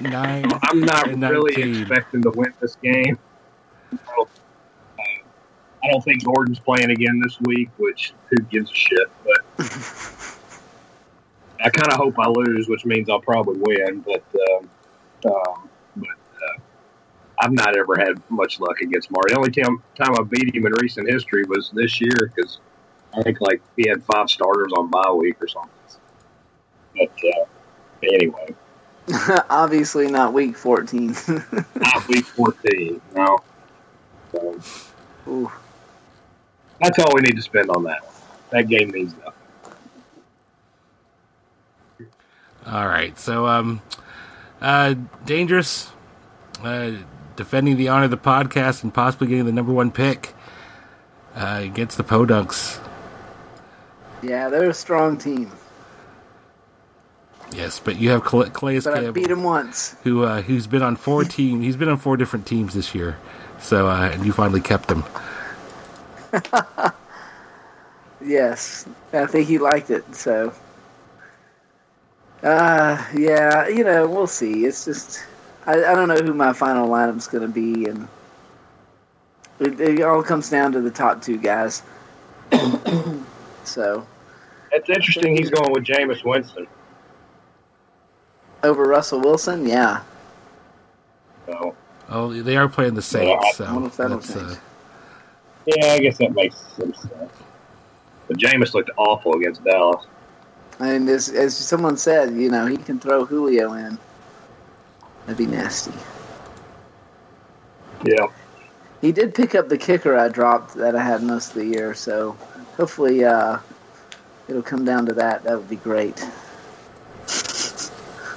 Nine. I'm not really 19. expecting to win this game. So, uh, I don't think Gordon's playing again this week, which who gives a shit? But I kind of hope I lose, which means I'll probably win. But um, um, but uh, I've not ever had much luck against Marty. The only time time I beat him in recent history was this year because I think like he had five starters on bye week or something. But uh, anyway. Obviously not week fourteen. not week 14. No. So, that's all we need to spend on that one. That game means nothing. All right. So, um, uh, dangerous, uh, defending the honor of the podcast and possibly getting the number one pick uh, against the Podunks. Yeah, they're a strong team. Yes, but you have Cla- Calais But I beat him once. who uh, who's been on four team. He's been on four different teams this year. So uh, and you finally kept him. Yes, I think he liked it. So, uh, yeah, you know, we'll see. It's just I, I don't know who my final lineup's going to be, and it, it all comes down to the top two guys. so It's interesting. He's going with Jameis Winston. over Russell Wilson, yeah. So Oh, they are playing the Saints. I wonder So if that'll that's, uh, yeah, I guess that makes some sense. But Jameis looked awful against Dallas. And as, as someone said, you know, he can throw Julio in. That'd be nasty. Yeah. He did pick up the kicker I dropped that I had most of the year, so hopefully uh, it'll come down to that. That would be great. A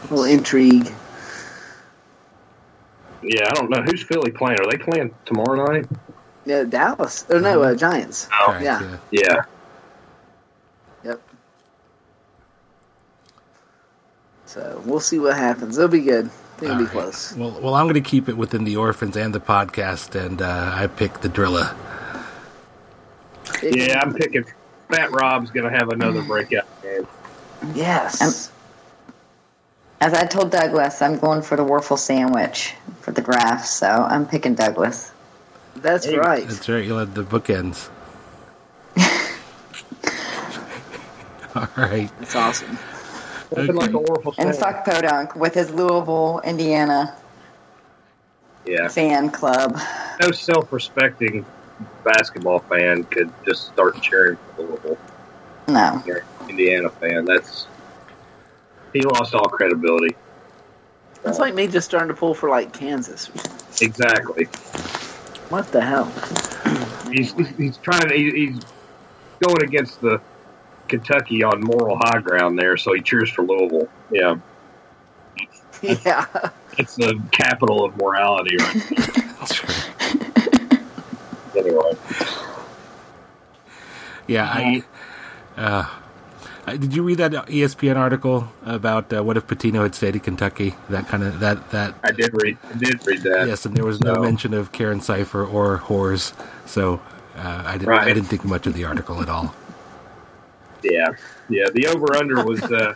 little intrigue. Yeah, I don't know who's Philly playing. Are they playing tomorrow night? Yeah, Dallas. Or no, uh, Giants. correct, yeah. Yeah. Yep. So we'll see what happens. It'll be good. It'll be All right. close. Well, well, I'm going to keep it within the orphans and the podcast, and uh, I picked the Drilla. Yeah, I'm picking. Fat Rob's going to have another breakout game. Yes. As I told Douglas, I'm going for the Warfel sandwich for the graph, so I'm picking Douglas. That's right. That's right. You'll have the bookends. All right. That's awesome. Nothing like a Warfel And sandwich. fuck Podunk with his Louisville, Indiana Yeah. fan club. No self-respecting basketball fan could just start cheering for Louisville. No. Indiana fan. That's he lost all credibility. That's like me just starting to pull for like Kansas. Exactly. What the hell? He's he's trying to he, he's going against the Kentucky on moral high ground there, so he cheers for Louisville. Yeah, Yeah. it's the capital of morality, right? That's right. anyway, Yeah, I. Uh, did you read that ESPN article about uh, what if Pitino had stayed at Kentucky? That kind of that that. I did read I did read that. Yes, and there was no So- mention of Karen Sypher or whores, so uh, I didn't. I didn't think much of the article at all. Yeah, yeah. The over under was uh,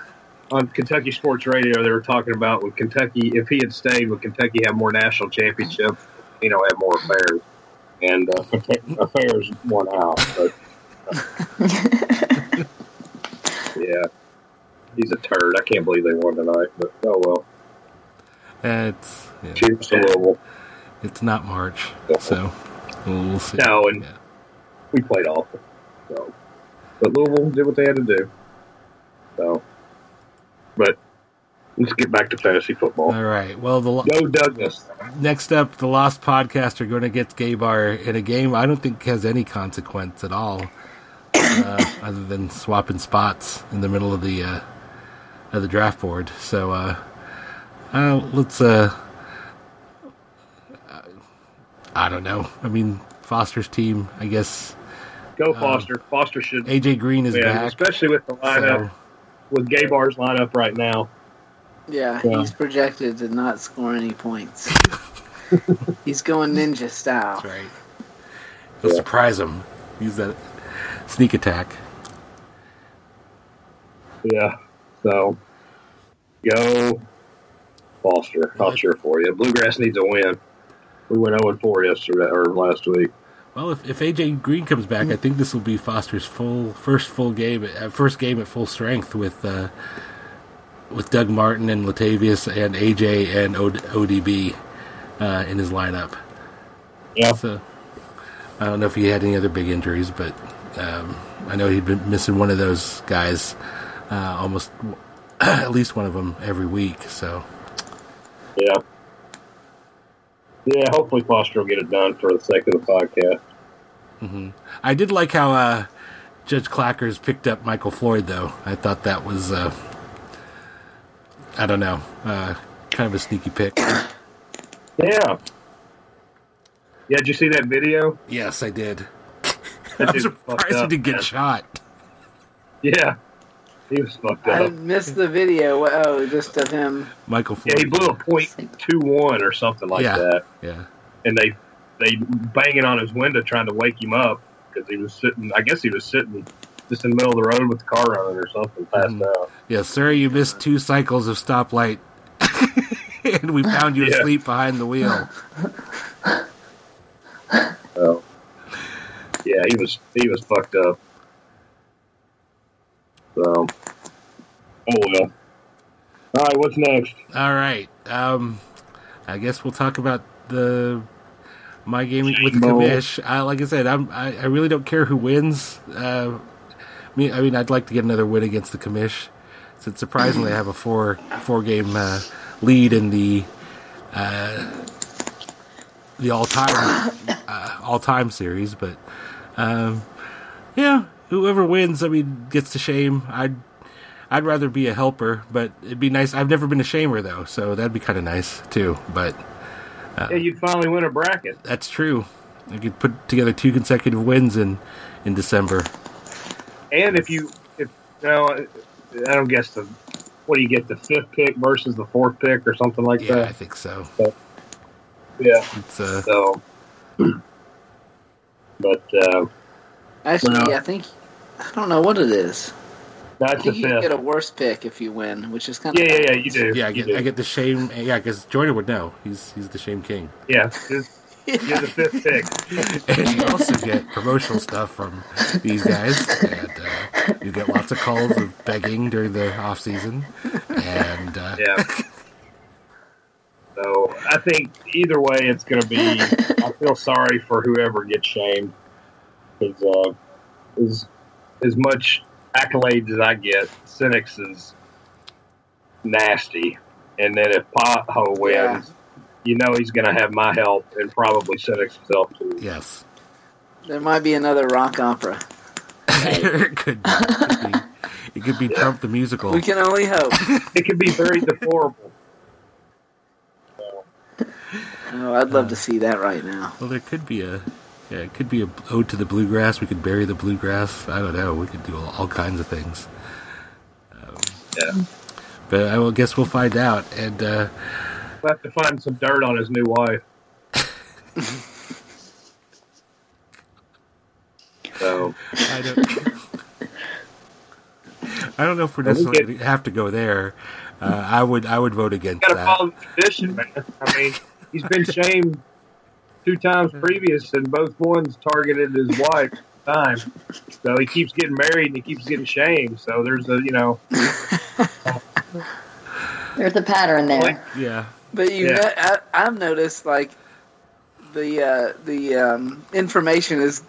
on Kentucky Sports Radio. They were talking about would Kentucky, if he had stayed, would Kentucky have more national championships? You know, have more affairs, and uh, affairs won out. But yeah, he's a turd. I can't believe they won tonight. But oh well. It's yeah, Cheers to Louisville. it's not March, so we'll, we'll see. No, and Yeah. we played awful. So, but Louisville did what they had to do. So, but let's get back to fantasy football. All right. Well, the lo- Go Douglas. next up, the Lost Podcast are going to get Gay Bar in a game I don't think has any consequence at all, uh, other than swapping spots in the middle of the uh, of the draft board. So uh, uh, let's. Uh, I don't know. I mean, Foster's team. I guess Go um, Foster. Foster should AJ Green is win, back. especially with the lineup So, with Gay Bar's lineup right now. Yeah, Yeah. he's projected to not score any points. he's going ninja style. that's right. He'll surprise him. Use that sneak attack. Yeah. So go Foster. I'll cheer for you. Bluegrass needs a win. We went 0 4 yesterday or last week. Well, if, if AJ Green comes back, I think this will be Foster's full first full game, uh, first game at full strength with uh, with Doug Martin and Latavius and AJ and o- ODB uh, in his lineup. Yeah. So I don't know if he had any other big injuries, but um, I know he'd been missing one of those guys, uh, almost at least one of them every week. So Yeah. Yeah, hopefully Foster will get it done for the sake of the podcast. hmm I did like how uh, Judge Clackers picked up Michael Floyd, though. I thought that was, uh, I don't know, uh, kind of a sneaky pick. Yeah. Yeah, did you see that video? Yes, I did. I'm surprised he didn't get man. shot. Yeah. He was fucked I missed the video. Oh, just of him. Michael Yeah, he blew a point two one or something like Yeah. that, Yeah. and they they banging on his window trying to wake him up because he was sitting. I guess he was sitting just in the middle of the road with the car running or something, passed Mhm. out. Yeah, sir, you missed two cycles of stoplight. and we found you Yeah. asleep behind the wheel. So, yeah, he was he was fucked up. So, oh well. All right, what's next? All right. Um, I guess we'll talk about the my game with the commish. I, like I said, I'm, I I really don't care who wins. Uh, I mean, I mean, I'd like to get another win against the commish. Since surprisingly, I have a four four game uh, lead in the uh, the all time uh, all time series. But um, yeah, whoever wins, I mean, gets to shame. I'd I'd rather be a helper, but it'd be nice. I've never been a shamer though, so that'd be kind of nice too. But Yeah, you'd finally win a bracket. that's true. I could put together two consecutive wins in in December. And if you, if no, I don't guess the, what do you get the fifth pick versus the fourth pick or something like that? Yeah, I think so. Yeah. It's uh, So, but uh, Actually, Well- I think I don't know what it is. I that's the think you can get a worse pick if you win, which is kind of Yeah, yeah, yeah. You do. yeah. I get. I get the shame. Yeah, because Jordan would know. He's he's the shame king. Yeah, just- you're the fifth pick. and you also get promotional stuff from these guys. And uh, you get lots of calls of begging during the off season. And uh, Yeah. So I think either way, it's going to be. I feel sorry for whoever gets shamed because uh, as as much accolades as I get, Cynics is nasty, and then if Pothole wins, Yeah. you know he's going to have my help and probably Cynics' help too. yes, there might be another rock opera. it could be. It could be, it could be Trump the musical. We can only hope. It could be very deplorable. Oh, I'd love to see that right now. Well, there could be a. Yeah, it could be a ode to the bluegrass. We could bury the bluegrass. I don't know. We could do all, all kinds of things. Um, Yeah. But I will guess we'll find out. And uh, We'll have to find some dirt on his new wife. so I don't. I don't know if we're we necessarily gonna have to go there. Uh, I would. I would vote against got to that. follow the tradition, man. I mean, he's been shamed two times previous, and both ones targeted his wife time. So he keeps getting married and he keeps getting shamed. So there's a, you know, There's a pattern there. Yeah. But you Yeah. know, I, I've noticed like the uh, the um, information has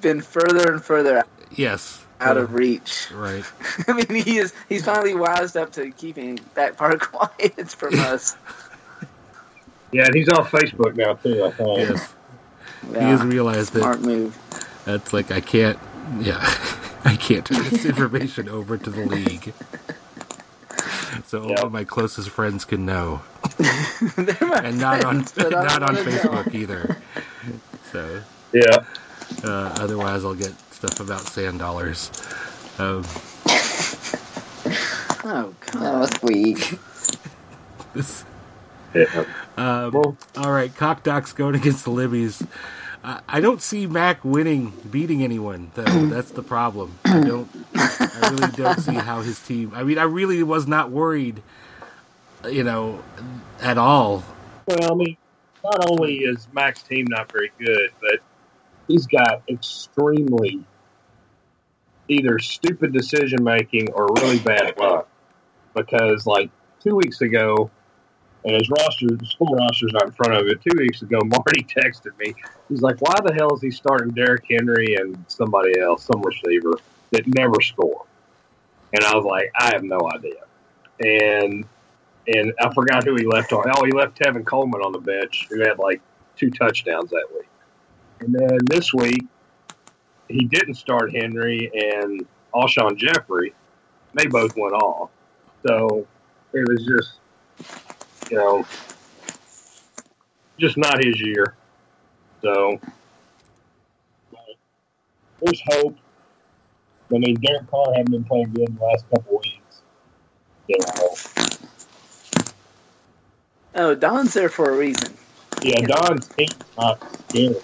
been further and further Yes. out Uh, of reach. Right. I mean, he is he's finally wised up to keeping that part quiet from us. Yeah, and he's on Facebook now too. I think. Yes. He has realized that smart move. that's like I can't. Yeah. I can't turn this information over to the league. So Yeah. only my closest friends can know, and not on friends, but I not on wanna know. Facebook either. So Yeah. uh, otherwise, I'll get stuff about sand dollars. Um, Oh, god, That was weak. this, Yeah. um, Well- all right, Cock Doc's going against the Libbies. I, I don't see Mac winning, beating anyone. Though that's the problem. I don't. I really don't see how his team. I mean, I really was not worried, you know, at all. Well, I mean, not only is Mac's team not very good, but he's got extremely either stupid decision making or really bad luck. Because, like, two weeks ago, and his roster, his full roster's not in front of it. Two weeks ago, Marty texted me. He's like, "Why the hell is he starting Derrick Henry and somebody else, some receiver that never score?" And I was like, "I have no idea." And and I forgot who he left on. Oh, he left Tevin Coleman on the bench, who had like two touchdowns that week. And then this week, he didn't start Henry and Alshon Jeffery. They both went off. So it was just, you know, just not his year. So there's hope. I mean, Derek Carr hadn't been playing good in the last couple weeks. Know, Oh, Don's there for a reason. yeah, Don's not scary.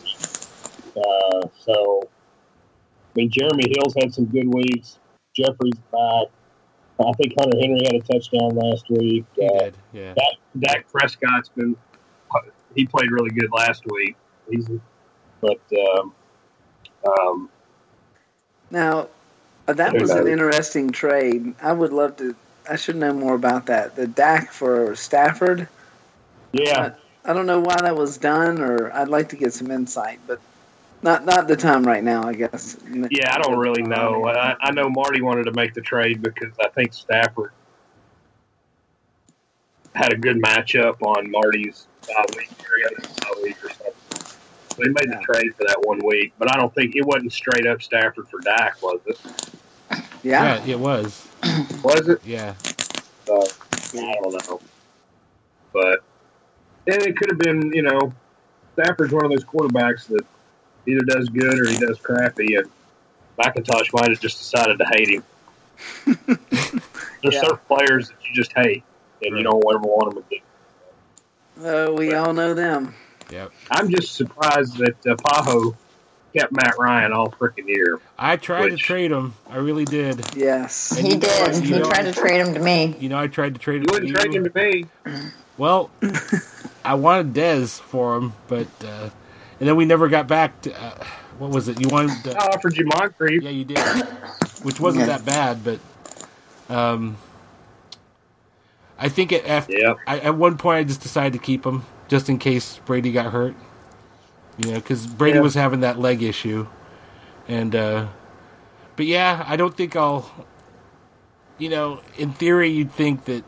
Uh, so, I mean, Jeremy Hill's had some good weeks. Jeffery's back. I think Hunter Henry had a touchdown last week. He Uh, did. Yeah. Dak, Dak Prescott's been he played really good last week. He's but um, um, Now, uh, that Who was an interesting trade. I would love to. I should know more about that. The Dak for Stafford. yeah, I don't know why that was done, or I'd like to get some insight, but not not the time right now. I guess. yeah, I don't really know. I, I know Marty wanted to make the trade because I think Stafford had a good matchup on Marty's bye week or bye week or something. So he made the trade for that one week, but I don't think it wasn't straight up Stafford for Dak, was it? Yeah. Yeah, it was. Was it? Yeah. So I don't know, but and it could have been, you know, Stafford's one of those quarterbacks that either does good or he does crappy, and McIntosh might have just decided to hate him. There's Yeah. certain players that you just hate, and you don't ever want them again. Uh, we all know them. Yep. I'm just surprised that uh, Pajo kept Matt Ryan all freaking year. I tried to trade him. I really did. Yes. And He you know did. what? He know- tried to trade him to me. You know, I tried to trade him. You wouldn't to trade him to me. Well, I wanted Dez for him, but uh, and then we never got back to uh, what was it? You wanted? I Uh, offered you Moncrief. yeah, you did, which wasn't Yeah. that bad, but um, I think at after, Yeah. I, at one point I just decided to keep him just in case Brady got hurt. You know, because Brady Yeah. was having that leg issue, and uh, but yeah, I don't think I'll. You know, in theory, you'd think that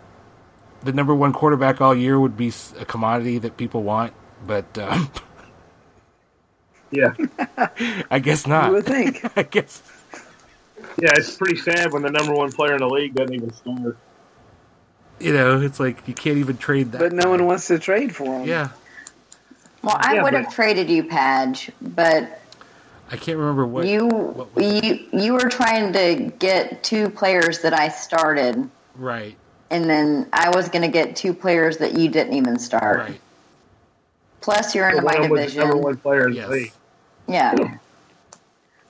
the number one quarterback all year would be a commodity that people want, but um, Yeah, I guess not. You would think. I guess yeah. It's pretty sad when the number one player in the league doesn't even start. you know it's like you can't even trade that. But no one wants to trade for him. Yeah, Well, I Yeah, would but- have traded you, Padge, but I can't remember what you what was you you were trying to get two players that I started, right, and then I was going to get two players that you didn't even start. right. Plus, you're So into my one the division. number one player in Yes. the league. Yeah.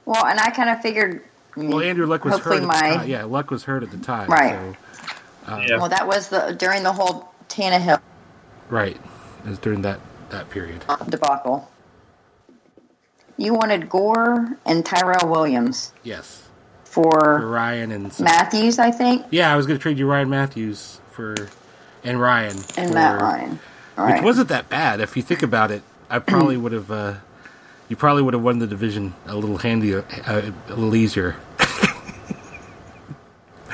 Well, and I kind of figured. Well, Andrew Luck was hurt. At my the time. Yeah, Luck was hurt at the time. Right. So, um, Yeah. well, that was the during the whole Tannehill Right. It was during that that period. debacle. You wanted Gore and Tyrell Williams Yes. For for Ryan and some- Mathews, I think, yeah, I was going to trade you Ryan Mathews for and Ryan and for, Matt Ryan. All which right. wasn't that bad if you think about it. I probably would have. Uh, you probably would have won the division a little handier, uh, a little easier.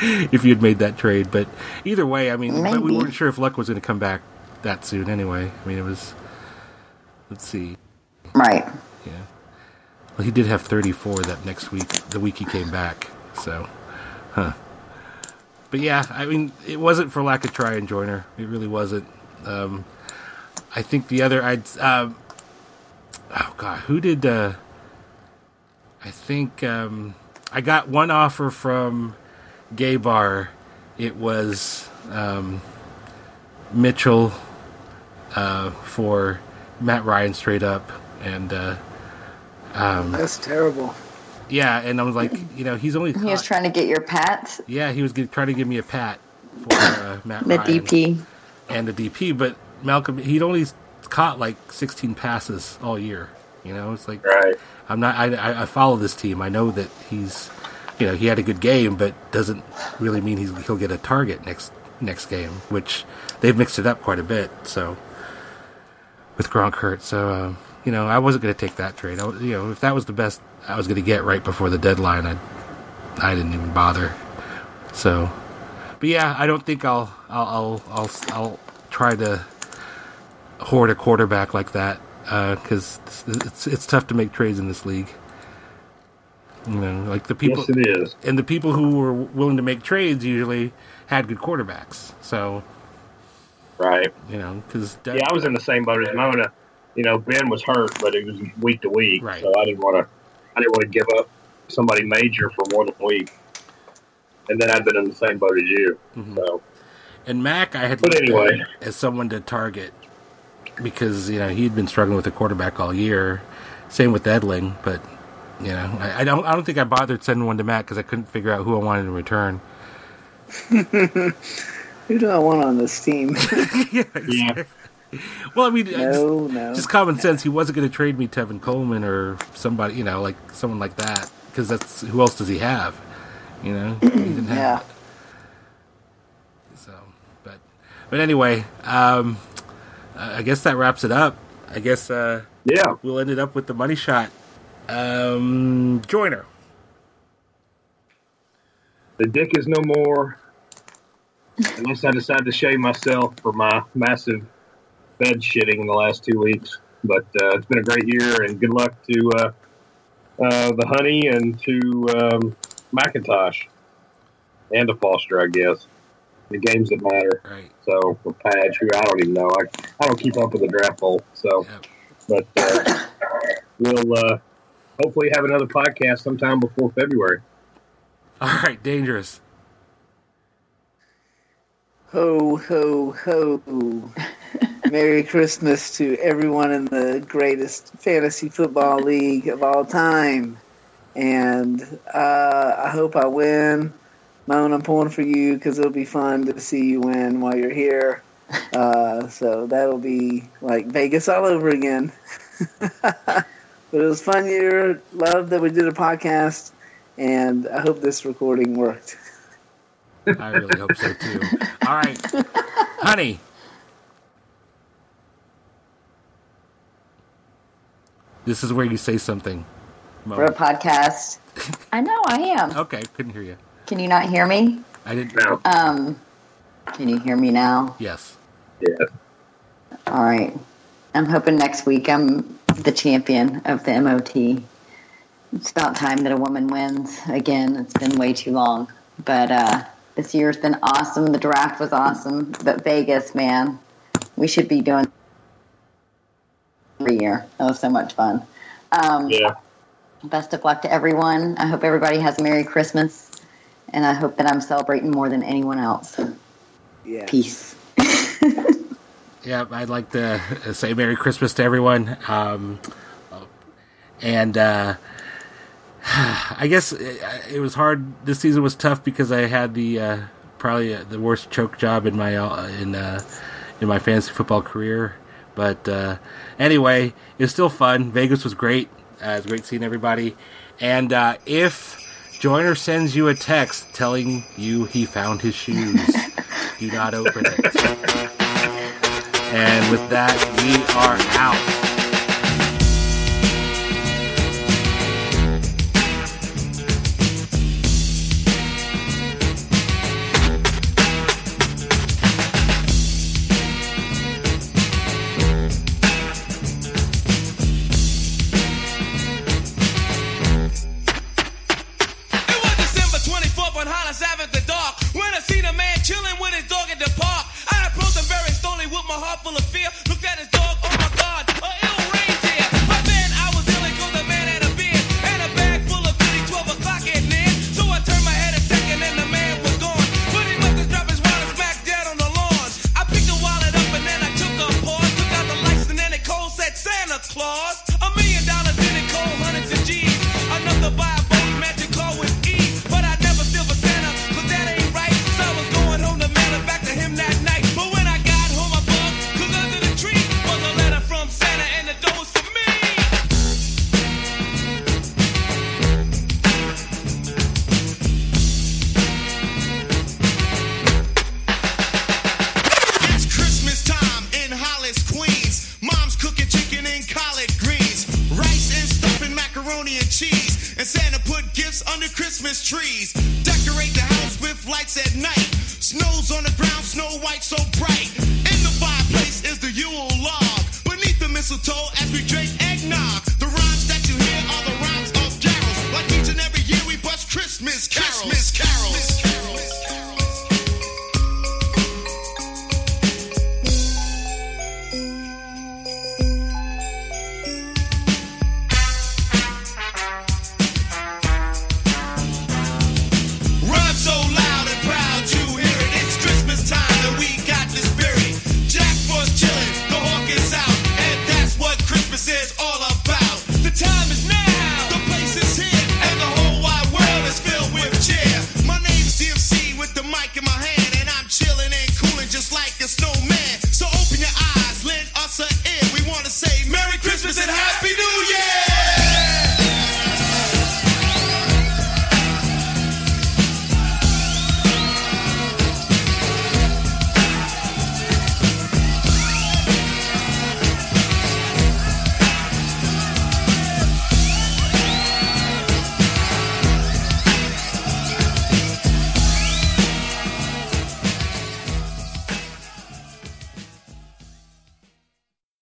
if you had made that trade, but either way, I mean, but we weren't sure if Luck was going to come back that soon. Anyway, I mean, it was. Let's see. right. Yeah. Well, he did have 34 that next week, the week he came back. So, huh. But yeah, I mean, it wasn't for lack of try and joiner. It really wasn't. Um, I think the other, I'd, um, oh god, who did, uh, I think, um, I got one offer from Gay Bar. It was, um, Mitchell, uh, for Matt Ryan straight up. And, uh, um, That's terrible. yeah, and I was like, you know, he's only He was trying to get your pat. yeah, he was g- trying to give me a pat for uh, Matt the Ryan DP. and the DP, but Malcolm he'd only caught like 16 passes all year. You know, it's like Right. I'm not. I, I, I follow this team. I know that he's, you know, he had a good game, but doesn't really mean he's, he'll get a target next next game. Which they've mixed it up quite a bit. So with Gronk hurt, so uh, you know, I wasn't going to take that trade. I, you know, if that was the best I was going to get right before the deadline, I I didn't even bother. So, but yeah, I don't think I'll I'll I'll I'll, I'll try to hoard a quarterback like that because it's, it's it's tough to make trades in this league. You know, like the people yes, it is. and the people who were willing to make trades usually had good quarterbacks. So Right. you know, because Yeah, I was in the same boat as Mona. You know, Ben was hurt, but it was week to week, Right. so I didn't want to. I didn't want to give up somebody major for one week, and then I'd been in the same boat as you. Mhm. So And Mac, I had But looked anyway. at as someone to target because you know he'd been struggling with the quarterback all year. Same with Edling, but you know I, I don't I don't think I bothered sending one to Matt because I couldn't figure out who I wanted in return. Who do I want on this team? Yeah. Well, I mean, I just- no, no. just common sense. He wasn't going to trade me Tevin Coleman or somebody, you know, like someone like that, because that's who else does he have? You know, he didn't have. Yeah. So, but but anyway, um, I guess that wraps it up. I guess uh, Yeah. we'll end it up with the money shot. Um, Joiner. The dick is no more. Unless I decide to shave myself for my massive bed shitting in the last two weeks. But uh, it's been a great year, and good luck to uh, uh, the honey and to um, McIntosh and to Foster, I guess. The games that matter. Right. So for Padge, who I don't even know, I, I don't keep up with the draft poll. So, Yep. but uh, we'll uh, hopefully have another podcast sometime before February. All right, dangerous. Ho, ho, ho. Merry Christmas to everyone in the greatest fantasy football league of all time. And uh, I hope I win. Moan, I'm pulling for you because it'll be fun to see you win while you're here. Uh, so that'll be like Vegas all over again. but it was fun year. Love that we did a podcast. And I hope this recording worked. I really hope so too. All right, honey. This is where you say something. Mo. For a podcast. I know I am. Okay, couldn't hear you. Can you not hear me? I didn't. No. Um, can you hear me now? Yes. Yeah. All right. I'm hoping next week I'm the champion of the MOT. It's about time that a woman wins again. It's been way too long. But uh, this year's been awesome. The draft was awesome. But Vegas, man, we should be doing every year. That was so much fun. Um, Yeah. Best of luck to everyone. I hope everybody has a Merry Christmas. And I hope that I'm celebrating more than anyone else. Yeah. Peace. Yeah, I'd like to say Merry Christmas to everyone. Um, and uh, I guess it, it was hard. This season was tough because I had the uh, probably uh, the worst choke job in my uh, in uh, in my fantasy football career. But uh, anyway, it was still fun. Vegas was great. Uh, it was great seeing everybody. And uh, if Joiner sends you a text telling you he found his shoes, do not open it. And with that, we are out.